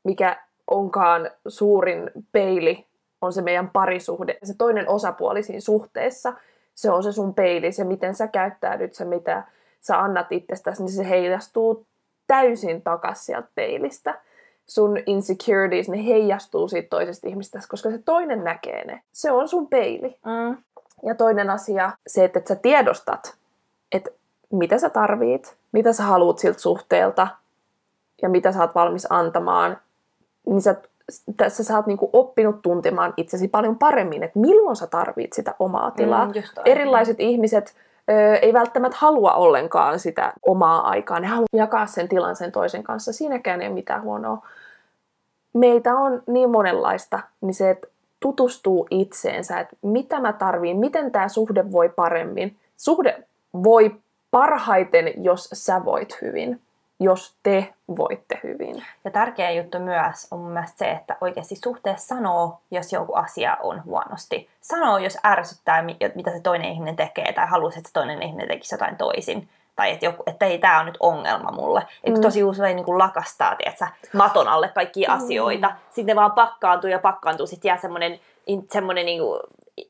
[SPEAKER 2] mikä onkaan suurin peili on se meidän parisuhde. Se toinen osapuoli siinä suhteessa – se on se sun peili, se miten sä käyttäydyt, se mitä sä annat itsestäsi, niin se heijastuu täysin takas sieltä peilistä. Sun insecurities, ne heijastuu siitä toisesta ihmistä, koska se toinen näkee ne. Se on sun peili. Mm. Ja toinen asia, se, että sä tiedostat, että mitä sä tarvit, mitä sä haluat siltä suhteelta ja mitä sä oot valmis antamaan, niin sä, tässä sä oot niinku oppinut tuntemaan itsesi paljon paremmin, että milloin sä tarvit sitä omaa tilaa.
[SPEAKER 1] Mm,
[SPEAKER 2] Erilaiset ihmiset ö, ei välttämättä halua ollenkaan sitä omaa aikaa. Ne haluaa jakaa sen tilan sen toisen kanssa. Siinäkään ei ole mitään huonoa. Meitä on niin monenlaista, niin se, että tutustuu itseensä, että mitä mä tarviin, miten tämä suhde voi paremmin. Suhde voi parhaiten, jos sä voit hyvin, jos te voitte hyvin.
[SPEAKER 1] Ja tärkeä juttu myös on mun mielestä se, että oikeasti suhteessa sanoo, jos joku asia on huonosti. Sanoo, jos ärsyttää, mitä se toinen ihminen tekee, tai haluaisi, että se toinen ihminen tekisi jotain toisin. Tai että, joku, että ei tämä on nyt ongelma mulle. Mm. Et tosi usein niin lakastaa tiedätkö, maton alle kaikkia mm. asioita. Sitten ne vaan pakkaantuu ja pakkaantuu. Sitten jää semmoinen, semmoinen niin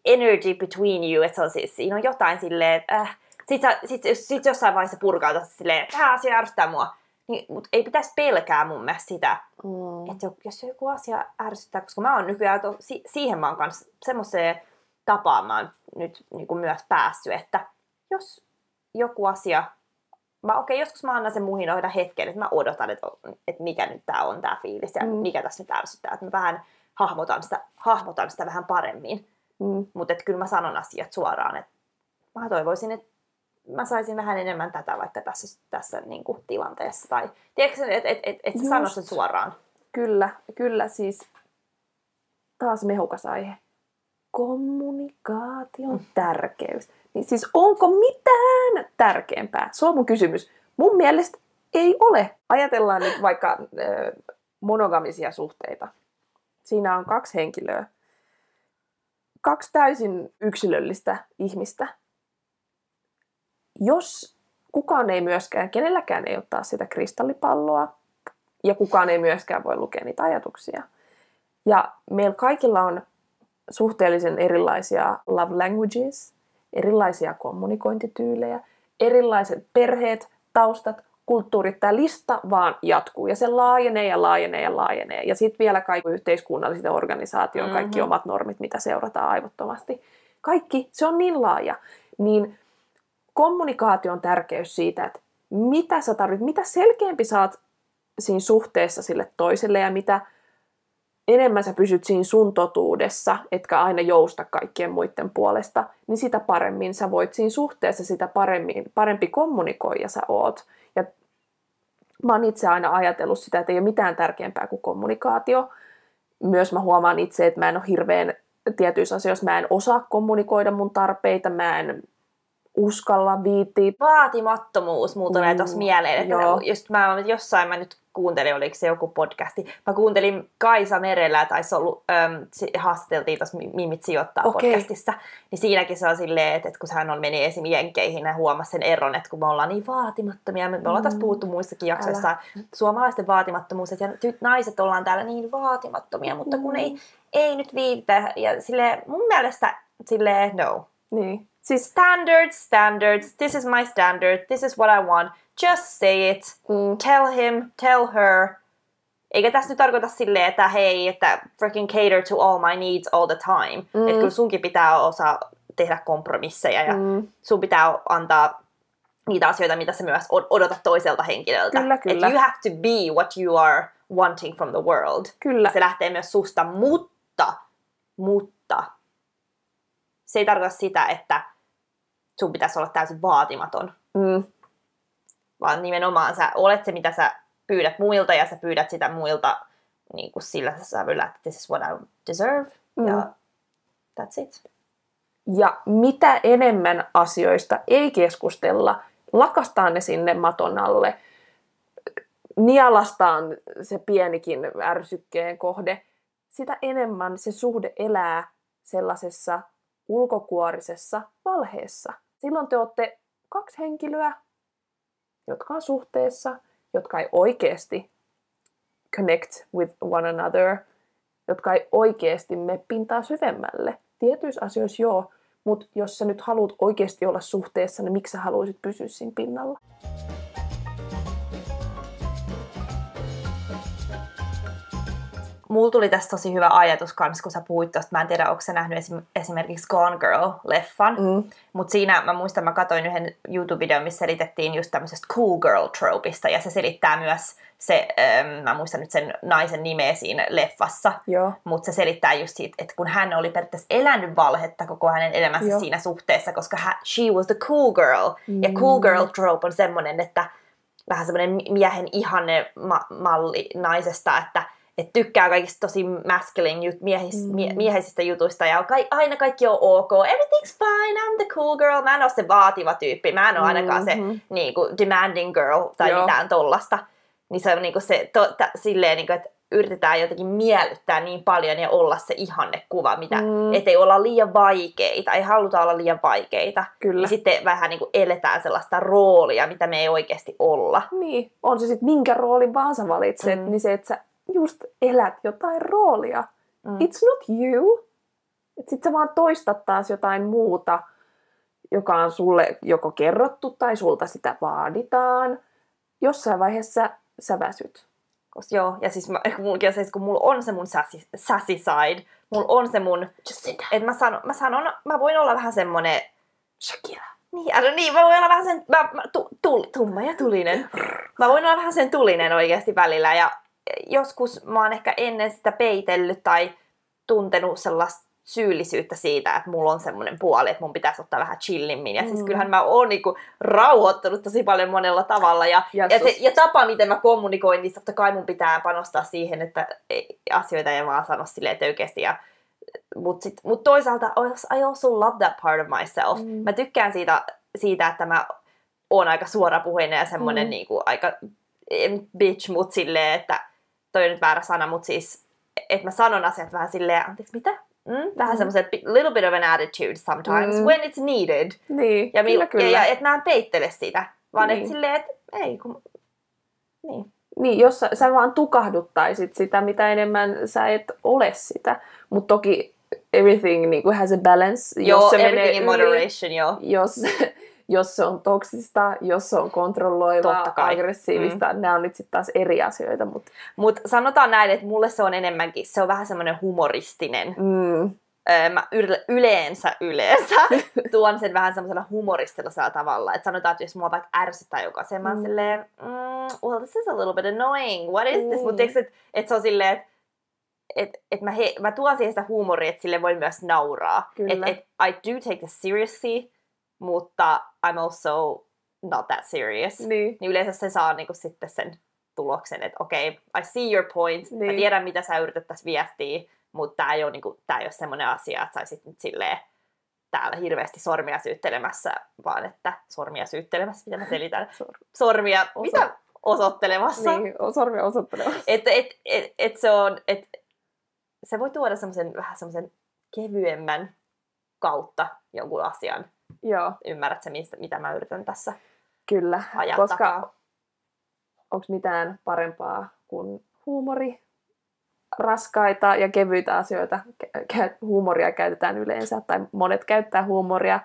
[SPEAKER 1] energy between you, että se on siis, siinä on jotain silleen, että äh, sitten sit, sit jossain vaiheessa purkautua silleen, että tämä asia ärsyttää mua. Niin, mutta ei pitäisi pelkää mun mielestä sitä, mm. että jos joku asia ärsyttää, koska mä oon nykyään, to, si, siihen mä oon kanssa semmoiseen oon nyt niin kuin myös päässyt, että jos joku asia, mä, okei, okay, joskus mä annan sen muhinoida hetken, että mä odotan, että, että mikä nyt tää on tää fiilis ja mm. mikä tässä nyt ärsyttää, että mä vähän hahmotan sitä, hahmotan sitä vähän paremmin. Mm. Mutta kyllä mä sanon asiat suoraan, että mä toivoisin, että mä saisin vähän enemmän tätä vaikka tässä, tässä niin kuin, tilanteessa. Tai tiedätkö, että et, et, et sä sano sen suoraan.
[SPEAKER 2] Kyllä, kyllä siis taas mehukas aihe. Kommunikaation mm. tärkeys. Niin siis onko mitään tärkeämpää? Se on mun kysymys. Mun mielestä ei ole. Ajatellaan nyt vaikka monogamisia suhteita. Siinä on kaksi henkilöä. Kaksi täysin yksilöllistä ihmistä jos kukaan ei myöskään, kenelläkään ei ottaa sitä kristallipalloa, ja kukaan ei myöskään voi lukea niitä ajatuksia. Ja meillä kaikilla on suhteellisen erilaisia love languages, erilaisia kommunikointityylejä, erilaiset perheet, taustat, kulttuurit. Tämä lista vaan jatkuu ja se laajenee ja laajenee ja laajenee. Ja sitten vielä kaikki yhteiskunnalliset organisaation, mm-hmm. kaikki omat normit, mitä seurataan aivottomasti. Kaikki, se on niin laaja. Niin kommunikaation tärkeys siitä, että mitä sä tarvitset, mitä selkeämpi saat siinä suhteessa sille toiselle ja mitä enemmän sä pysyt siinä sun totuudessa, etkä aina jousta kaikkien muiden puolesta, niin sitä paremmin sä voit siinä suhteessa, sitä paremmin, parempi kommunikoija sä oot. Ja mä oon itse aina ajatellut sitä, että ei ole mitään tärkeämpää kuin kommunikaatio. Myös mä huomaan itse, että mä en ole hirveän tietyissä asioissa, mä en osaa kommunikoida mun tarpeita, mä en uskalla, viitti.
[SPEAKER 1] Vaatimattomuus muuten tulee tuossa mieleen. Että joo. just mä jossain mä nyt kuuntelin, oliko se joku podcasti. Mä kuuntelin Kaisa Merellä, tai se ollut, äm, haastateltiin tuossa Mimit sijoittaa okay. podcastissa. Niin siinäkin se on silleen, että, että kun hän on meni esim. Jenkeihin ja huomasi sen eron, että kun me ollaan niin vaatimattomia, me, me ollaan taas mm. puhuttu muissakin jaksoissa, Älä. suomalaisten vaatimattomuus, että naiset ollaan täällä niin vaatimattomia, mutta kun mm. ei, ei nyt viitä. Ja sille mun mielestä silleen no.
[SPEAKER 2] Niin.
[SPEAKER 1] Siis standards, standards, this is my standard, this is what I want, just say it, mm. tell him, tell her. Eikä tässä nyt tarkoita silleen, että hei, että freaking cater to all my needs all the time. Mm. Että kyllä sunkin pitää osaa tehdä kompromisseja ja mm. sun pitää antaa niitä asioita, mitä sä myös odotat toiselta henkilöltä.
[SPEAKER 2] Kyllä, kyllä.
[SPEAKER 1] Että you have to be what you are wanting from the world.
[SPEAKER 2] Kyllä.
[SPEAKER 1] Se lähtee myös susta, mutta, mutta se ei tarkoita sitä, että sun pitäisi olla täysin vaatimaton.
[SPEAKER 2] Mm.
[SPEAKER 1] Vaan nimenomaan sä olet se, mitä sä pyydät muilta ja sä pyydät sitä muilta niin kuin sillä sävyllä, että this is what I deserve. Mm. Ja that's it.
[SPEAKER 2] Ja mitä enemmän asioista ei keskustella, lakastaan ne sinne maton alle, nielastaan se pienikin ärsykkeen kohde, sitä enemmän se suhde elää sellaisessa ulkokuorisessa valheessa. Silloin te olette kaksi henkilöä, jotka on suhteessa, jotka ei oikeasti connect with one another, jotka ei oikeasti mene pintaa syvemmälle. Tietyissä asioissa joo, mutta jos sä nyt haluat oikeasti olla suhteessa, niin miksi sä haluaisit pysyä siinä pinnalla?
[SPEAKER 1] Mulla tuli tästä tosi hyvä ajatus kanssa, kun sä puhuit tosta. Mä en tiedä, onko sä nähnyt esim- esimerkiksi Gone Girl-leffan.
[SPEAKER 2] Mm.
[SPEAKER 1] Mutta siinä mä muistan, mä katsoin yhden YouTube-videon, missä selitettiin just tämmöisestä cool girl-tropista. Ja se selittää myös se, ähm, mä muistan nyt sen naisen nimeä siinä leffassa. Mutta se selittää just siitä, että kun hän oli periaatteessa elänyt valhetta koko hänen elämänsä
[SPEAKER 2] Joo.
[SPEAKER 1] siinä suhteessa, koska hän, she was the cool girl. Mm. Ja cool girl trope on semmoinen, että vähän semmoinen miehen ihanne ma- malli naisesta, että et tykkää kaikista tosi masculine jut, miehis,
[SPEAKER 2] Mm.
[SPEAKER 1] mie, miehisistä jutuista ja ka- aina kaikki on ok. Everything's fine, I'm the cool girl. Mä en ole se vaativa tyyppi. Mä en ole ainakaan se
[SPEAKER 2] Mhm.
[SPEAKER 1] niin kuin, demanding girl tai
[SPEAKER 2] Joo.
[SPEAKER 1] mitään tollasta. Niin se on niin kuin se, to, ta, silleen, niin kuin, että yritetään jotenkin miellyttää niin paljon ja olla se ihannekuva, mitä,
[SPEAKER 2] Mm.
[SPEAKER 1] ettei olla liian vaikeita, ei haluta olla liian vaikeita.
[SPEAKER 2] Kyllä.
[SPEAKER 1] Ja sitten vähän niin kuin eletään sellaista roolia, mitä me ei oikeasti olla.
[SPEAKER 2] Niin, on se sitten minkä roolin vaan sä valitset,
[SPEAKER 1] mm.
[SPEAKER 2] niin se, että sä just elät jotain roolia.
[SPEAKER 1] Mm.
[SPEAKER 2] It's not you. Sitten sä vaan toistat taas jotain muuta, joka on sulle joko kerrottu tai sulta sitä vaaditaan. Jossain vaiheessa sä väsyt.
[SPEAKER 1] Koska joo, ja siis mä, mullakin on se, kun mulla on se mun sassy, sassy side, mulla on se mun, että mä sanon, mä sanon, mä voin olla vähän semmonen,
[SPEAKER 2] Shakira.
[SPEAKER 1] niin, also niin, mä voin olla vähän sen, mä, mä, tu, tu, tumma ja tulinen. Mä voin olla vähän sen tulinen oikeasti välillä, ja joskus mä oon ehkä ennen sitä peitellyt tai tuntenut sellaista syyllisyyttä siitä, että mulla on semmoinen puoli, että mun pitäisi ottaa vähän chillimmin. Ja siis
[SPEAKER 2] Mm.
[SPEAKER 1] kyllähän mä oon niinku rauhoittanut tosi paljon monella tavalla. Ja,
[SPEAKER 2] Ja
[SPEAKER 1] ja, se, ja tapa, miten mä kommunikoin, niin totta kai mun pitää panostaa siihen, että ei- asioita ei vaan sano silleen töykeästi. Ja, mutta sit, mut toisaalta I also love that part of myself.
[SPEAKER 2] Mm.
[SPEAKER 1] Mä tykkään siitä, siitä, että mä oon aika suorapuheinen ja semmonen
[SPEAKER 2] Mm.
[SPEAKER 1] niinku aika bitch, mut silleen, että toi on nyt väärä sana, mut siis, että mä sanon asiat vähän silleen, anteeksi, mitä? Mm? Vähän
[SPEAKER 2] Mm.
[SPEAKER 1] semmoisen little bit of an attitude sometimes
[SPEAKER 2] Mm.
[SPEAKER 1] when it's needed.
[SPEAKER 2] Niin,
[SPEAKER 1] Ja,
[SPEAKER 2] kyllä,
[SPEAKER 1] mil-
[SPEAKER 2] kyllä.
[SPEAKER 1] ja, ja että mä en peittele sitä, vaan
[SPEAKER 2] Niin.
[SPEAKER 1] että silleen, että ei kun... Niin.
[SPEAKER 2] Niin, jos sä, sä vaan tukahduttaisit sitä, mitä enemmän sä et ole sitä. Mutta toki everything niin kuin has a balance.
[SPEAKER 1] Joo,
[SPEAKER 2] jos se
[SPEAKER 1] everything
[SPEAKER 2] menee
[SPEAKER 1] in
[SPEAKER 2] yli,
[SPEAKER 1] moderation, joo.
[SPEAKER 2] jos, jos se on toksista, jos se on kontrolloivaa, aggressiivista, mm. nämä on nyt sitten taas eri asioita. Mutta,
[SPEAKER 1] Mutta sanotaan näin, että mulle se on enemmänkin, se on vähän semmoinen humoristinen.
[SPEAKER 2] mm,
[SPEAKER 1] Öö, mä yle- yleensä, yleensä tuon sen vähän semmoisella humoristillisella tavalla. Että sanotaan, että jos mua vaikka ärsyttää mä oon
[SPEAKER 2] Mm.
[SPEAKER 1] silleen, mm, well, this is a little bit annoying. What is this?
[SPEAKER 2] Mm.
[SPEAKER 1] Mutta että et se on silleen, että et, et mä, he, mä tuon siihen sitä huumoria, että sille voi myös nauraa.
[SPEAKER 2] Kyllä.
[SPEAKER 1] Et, et I do take this seriously, mutta I'm also not that serious.
[SPEAKER 2] niin.
[SPEAKER 1] Niin yleensä se saa niinku sitten sen tuloksen, että okei, okay, I see your point, niin. mä tiedän mitä sä yrität tässä viestiä, mutta tämä ei ole, niinku, tää ei ole semmoinen asia, että sä olisit nyt silleen täällä hirveästi sormia syyttelemässä, vaan että sormia syyttelemässä, mitä mä selitän,
[SPEAKER 2] Sor-
[SPEAKER 1] sormia,
[SPEAKER 2] Oso-
[SPEAKER 1] mitä osoittelemassa.
[SPEAKER 2] niin, sormia osoittelemassa.
[SPEAKER 1] Et, et, et, et se on, et, se voi tuoda semmoisen vähän semmoisen kevyemmän kautta jonkun asian.
[SPEAKER 2] Joo,
[SPEAKER 1] Ymmärrätkö, mistä, mitä mä yritän tässä
[SPEAKER 2] kyllä.
[SPEAKER 1] ajaa
[SPEAKER 2] Koska onko mitään parempaa kuin huumori? Raskaita ja kevyitä asioita, huumoria käytetään yleensä, tai monet käyttää huumoria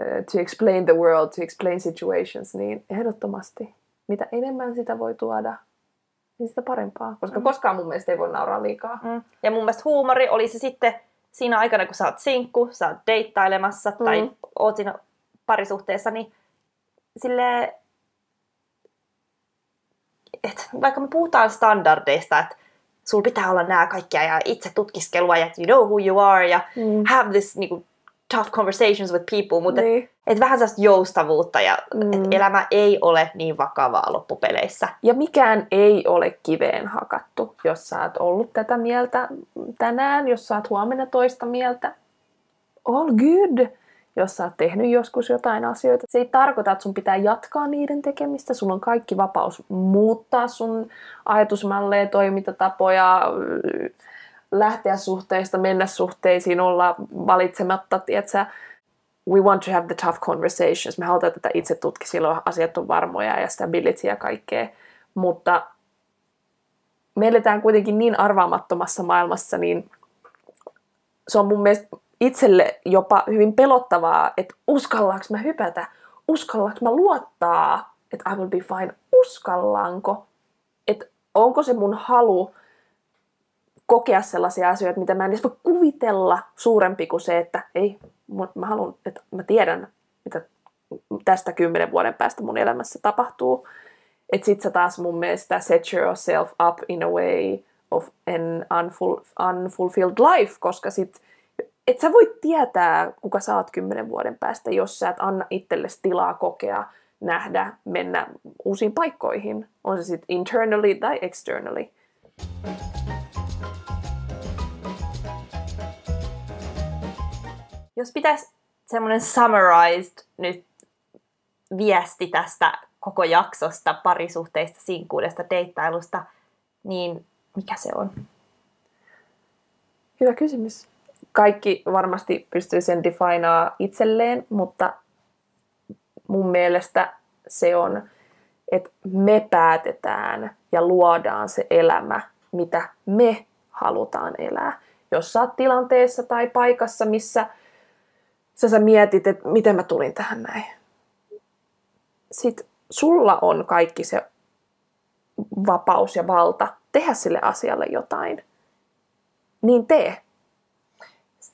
[SPEAKER 2] uh, to explain the world, to explain situations, niin ehdottomasti mitä enemmän sitä voi tuoda, niin sitä parempaa. Koska
[SPEAKER 1] Mm.
[SPEAKER 2] koskaan mun mielestä ei voi nauraa liikaa.
[SPEAKER 1] Mm. Ja mun mielestä huumori oli se sitten siinä aikana, kun sä oot sinkku, sä oot deittailemassa mm. tai oot siinä parisuhteessa, niin sille et vaikka me puhutaan standardeista, että sulla pitää olla nämä kaikkia ja itse tutkiskelua ja you know who you are ja
[SPEAKER 2] Mm.
[SPEAKER 1] have this niinku, tough conversations with people, mutta niin. et, et vähän sellaista joustavuutta ja mm. et elämä ei ole niin vakavaa loppupeleissä.
[SPEAKER 2] Ja mikään ei ole kiveen hakattu, jos sä oot ollut tätä mieltä tänään, jos sä oot huomenna toista mieltä. All good. Jos sä oot tehnyt joskus jotain asioita. Se ei tarkoita, että sun pitää jatkaa niiden tekemistä. Sulla on kaikki vapaus muuttaa sun ajatusmalleja, toimintatapoja, lähteä suhteista, mennä suhteisiin, olla valitsematta, tiedätkö? we want to have the tough conversations. Me halutaan tätä itse tutki, silloin asiat on varmoja ja stability ja kaikkea. Mutta me eletään kuitenkin niin arvaamattomassa maailmassa, niin se on mun mielestä itselle jopa hyvin pelottavaa, että uskallaanko mä hypätä, uskallaanko mä luottaa, että I will be fine, uskallaanko, että onko se mun halu kokea sellaisia asioita, mitä mä en edes voi kuvitella suurempi kuin se, että ei, mä haluan, että mä tiedän, mitä tästä kymmenen vuoden päästä mun elämässä tapahtuu. Että sit sä taas mun mielestä set yourself up in a way of an unful, unfulfilled life, koska sit et sä voi tietää, kuka sä oot kymmenen vuoden päästä, jos sä et anna itsellesi tilaa kokea, nähdä, mennä uusiin paikkoihin. On se sitten internally tai externally.
[SPEAKER 1] Jos pitäisi semmoinen summarized nyt viesti tästä koko jaksosta, parisuhteista, sinkkuudesta, deittailusta, niin mikä se on?
[SPEAKER 2] Hyvä kysymys. Kaikki varmasti pystyy sen definaa itselleen, mutta mun mielestä se on, että me päätetään ja luodaan se elämä, mitä me halutaan elää. Jos sä oot tilanteessa tai paikassa, missä sä, sä mietit, että miten mä tulin tähän näin. Sitten sulla on kaikki se vapaus ja valta tehdä sille asialle jotain. Niin tee.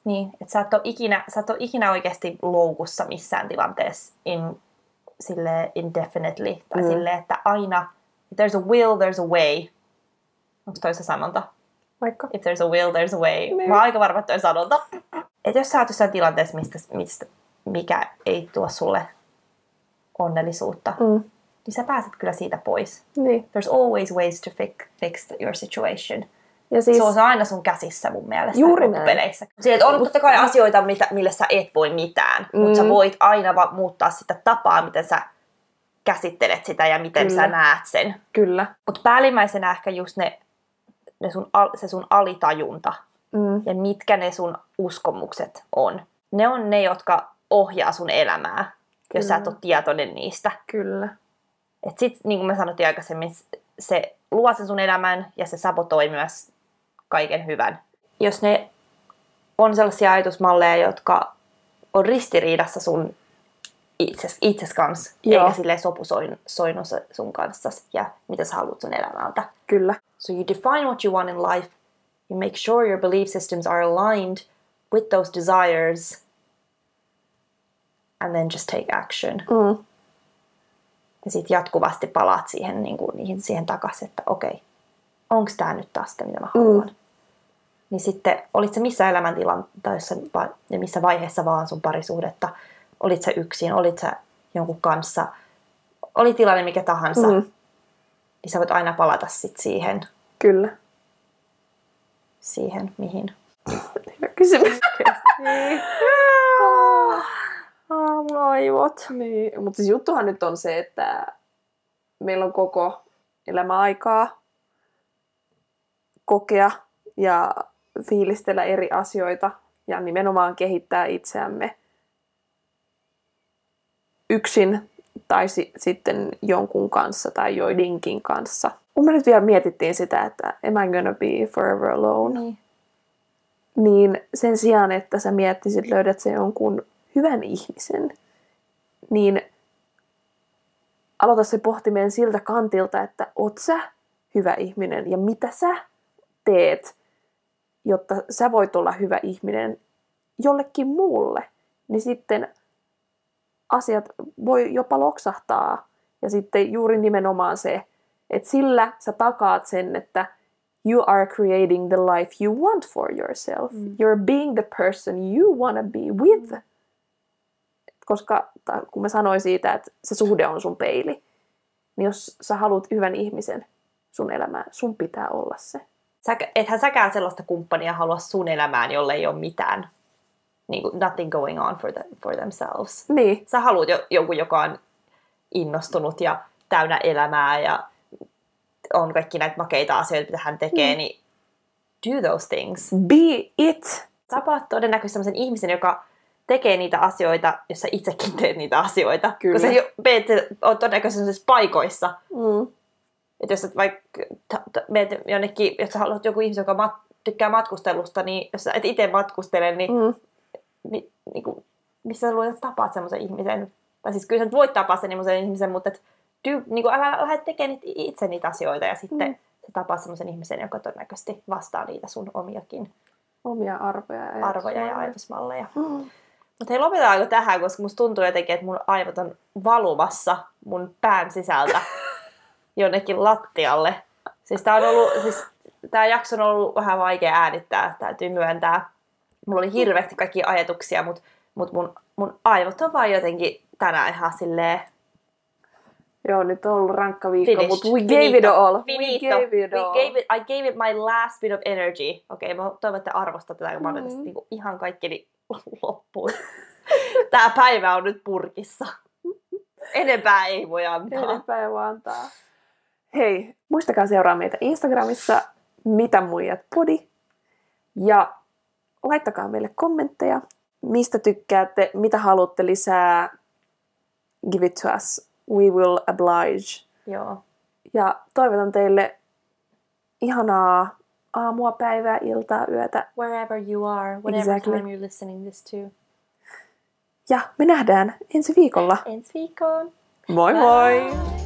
[SPEAKER 1] Niin, että sä et ole ikinä, sä et ole ikinä oikeasti loukussa missään tilanteessa in, sille indefinitely. Tai mm. sille, että aina, if there's a will, there's a way. Onko toi se sanonta?
[SPEAKER 2] Vaikka.
[SPEAKER 1] If there's a will, there's a way. Niin. Mä oon aika varma, että toi sanonta. Että jos sä oot jossain tilanteessa, mistä, mistä, mikä ei tuo sulle onnellisuutta, mm. niin sä pääset kyllä siitä pois.
[SPEAKER 2] Niin.
[SPEAKER 1] There's always ways to fix, fix your situation. Ja siis, se on aina sun käsissä mun mielestä
[SPEAKER 2] juuri peleissä.
[SPEAKER 1] Siitä on totta kai asioita, mitä, mille sä et voi mitään, mm. mutta sä voit aina va- muuttaa sitä tapaa, miten sä käsittelet sitä ja miten Kyllä. sä näet sen.
[SPEAKER 2] Kyllä.
[SPEAKER 1] Mutta päällimmäisenä ehkä just ne, ne sun, se sun alitajunta mm. ja mitkä ne sun uskomukset on. Ne on ne, jotka ohjaa sun elämää, Kyllä. jos sä et ole tietoinen niistä.
[SPEAKER 2] Kyllä.
[SPEAKER 1] Et sit, niin kuin mä sanottiin aikaisemmin, se luo sen sun elämän ja se sabotoi myös kaiken hyvän. Jos ne on sellaisia ajatusmalleja, jotka on ristiriidassa sun itses, itses kanssa, Joo. eikä silleen sopusoinut sun kanssa ja mitä sä haluat sun elämältä.
[SPEAKER 2] Kyllä.
[SPEAKER 1] So you define what you want in life, you make sure your belief systems are aligned with those desires, and then just take action.
[SPEAKER 2] Mm.
[SPEAKER 1] Ja sitten jatkuvasti palaat siihen, niin kuin, niihin, siihen takaisin, että okei, okay, onko tämä nyt taas sitä, mitä mä haluan. Mm. Niin sitten, olit se missä elämäntilanteessa ja missä vaiheessa vaan sun parisuhdetta, olit se yksin, olit sä jonkun kanssa, oli tilanne mikä tahansa, mm. niin sä voit aina palata sit siihen.
[SPEAKER 2] Kyllä.
[SPEAKER 1] Siihen, mihin.
[SPEAKER 2] Hyvä kysymys.
[SPEAKER 1] niin. Aamun aivot.
[SPEAKER 2] Niin, mutta siis juttuhan nyt on se, että meillä on koko elämä aikaa kokea ja fiilistellä eri asioita ja nimenomaan kehittää itseämme yksin tai si- sitten jonkun kanssa tai joidenkin kanssa. Kun me nyt vielä mietittiin sitä, että am I gonna be forever alone,
[SPEAKER 1] niin,
[SPEAKER 2] niin sen sijaan, että sä miettisit, löydät se jonkun hyvän ihmisen, niin aloita se pohtimeen siltä kantilta, että oot sä hyvä ihminen ja mitä sä teet, jotta sä voit olla hyvä ihminen jollekin muulle, niin sitten asiat voi jopa loksahtaa. Ja sitten juuri nimenomaan se, että sillä sä takaat sen, että you are creating the life you want for yourself. Mm. You're being the person you wanna be with. Koska kun mä sanoin siitä, että se suhde on sun peili, niin jos sä haluat hyvän ihmisen sun elämään, sun pitää olla se.
[SPEAKER 1] Sä, ethän säkään sellaista kumppania halua sun elämään, jolle ei ole mitään, niin kuin, nothing going on for, the, for themselves.
[SPEAKER 2] Niin.
[SPEAKER 1] Sä haluat jo, jonkun, joka on innostunut ja täynnä elämää ja on kaikki näitä makeita asioita, mitä hän tekee, mm. niin do those things.
[SPEAKER 2] Be it.
[SPEAKER 1] Oot todennäköisesti sellaisen ihmisen, joka tekee niitä asioita, jos sä itsekin teet niitä asioita.
[SPEAKER 2] Kyllä.
[SPEAKER 1] Koska sä oot todennäköisesti paikoissa.
[SPEAKER 2] Mm.
[SPEAKER 1] Että jos sä vaikka meet jonnekin, jos sä haluat joku ihminen, joka mat, tykkää matkustelusta, niin jos sä et itse matkustele, niin,
[SPEAKER 2] Mm.
[SPEAKER 1] Niin kuin, missä sä luulet, että tapaat semmoisen ihmisen? Tai siis kyllä sä nyt voit tapaa sen ihmisen, mutta et, do, niin kuin, älä lähde tekemään itse niitä asioita ja sitten
[SPEAKER 2] Mm.
[SPEAKER 1] sä tapaat semmoisen ihmisen, joka todennäköisesti vastaa niitä sun omiakin
[SPEAKER 2] Omia arvoja ja
[SPEAKER 1] arvoja ja
[SPEAKER 2] ajatusmalleja.
[SPEAKER 1] ajatusmalleja.
[SPEAKER 2] Mm.
[SPEAKER 1] Mutta hei, lopetetaanko tähän, koska musta tuntuu jotenkin, että mun aivot on valumassa mun pään sisältä jonnekin lattialle. Siis tää, on ollut, siis tää jakso on ollut vähän vaikea äänittää, täytyy myöntää. Mulla oli hirveästi kaikki ajatuksia, mutta mut mun, mun aivot on vaan jotenkin tänään ihan silleen
[SPEAKER 2] Joo, nyt on ollut rankka viikko,
[SPEAKER 1] finished.
[SPEAKER 2] mutta we gave it all.
[SPEAKER 1] Finito.
[SPEAKER 2] We gave it
[SPEAKER 1] We
[SPEAKER 2] all.
[SPEAKER 1] gave it, I gave it my last bit of energy. Okei, okay, mä toivon, että arvostatte tätä, kun mä
[SPEAKER 2] Mm.
[SPEAKER 1] tästä niinku ihan kaikki loppuun. Tää päivä on nyt purkissa. Enempää ei voi antaa.
[SPEAKER 2] Enempää ei voi antaa. Hei, muistakaa seuraa meitä Instagramissa, mitä muijat podi. Ja laittakaa meille kommentteja, mistä tykkäätte, mitä haluatte lisää. Give it to us. We will oblige.
[SPEAKER 1] Joo.
[SPEAKER 2] Ja toivotan teille ihanaa aamua, päivää, iltaa, yötä.
[SPEAKER 1] Wherever you are, whatever
[SPEAKER 2] Exactly.
[SPEAKER 1] time you're listening this to.
[SPEAKER 2] Ja me nähdään ensi viikolla.
[SPEAKER 1] Ensi viikkoon.
[SPEAKER 2] Moi moi!
[SPEAKER 1] Bye.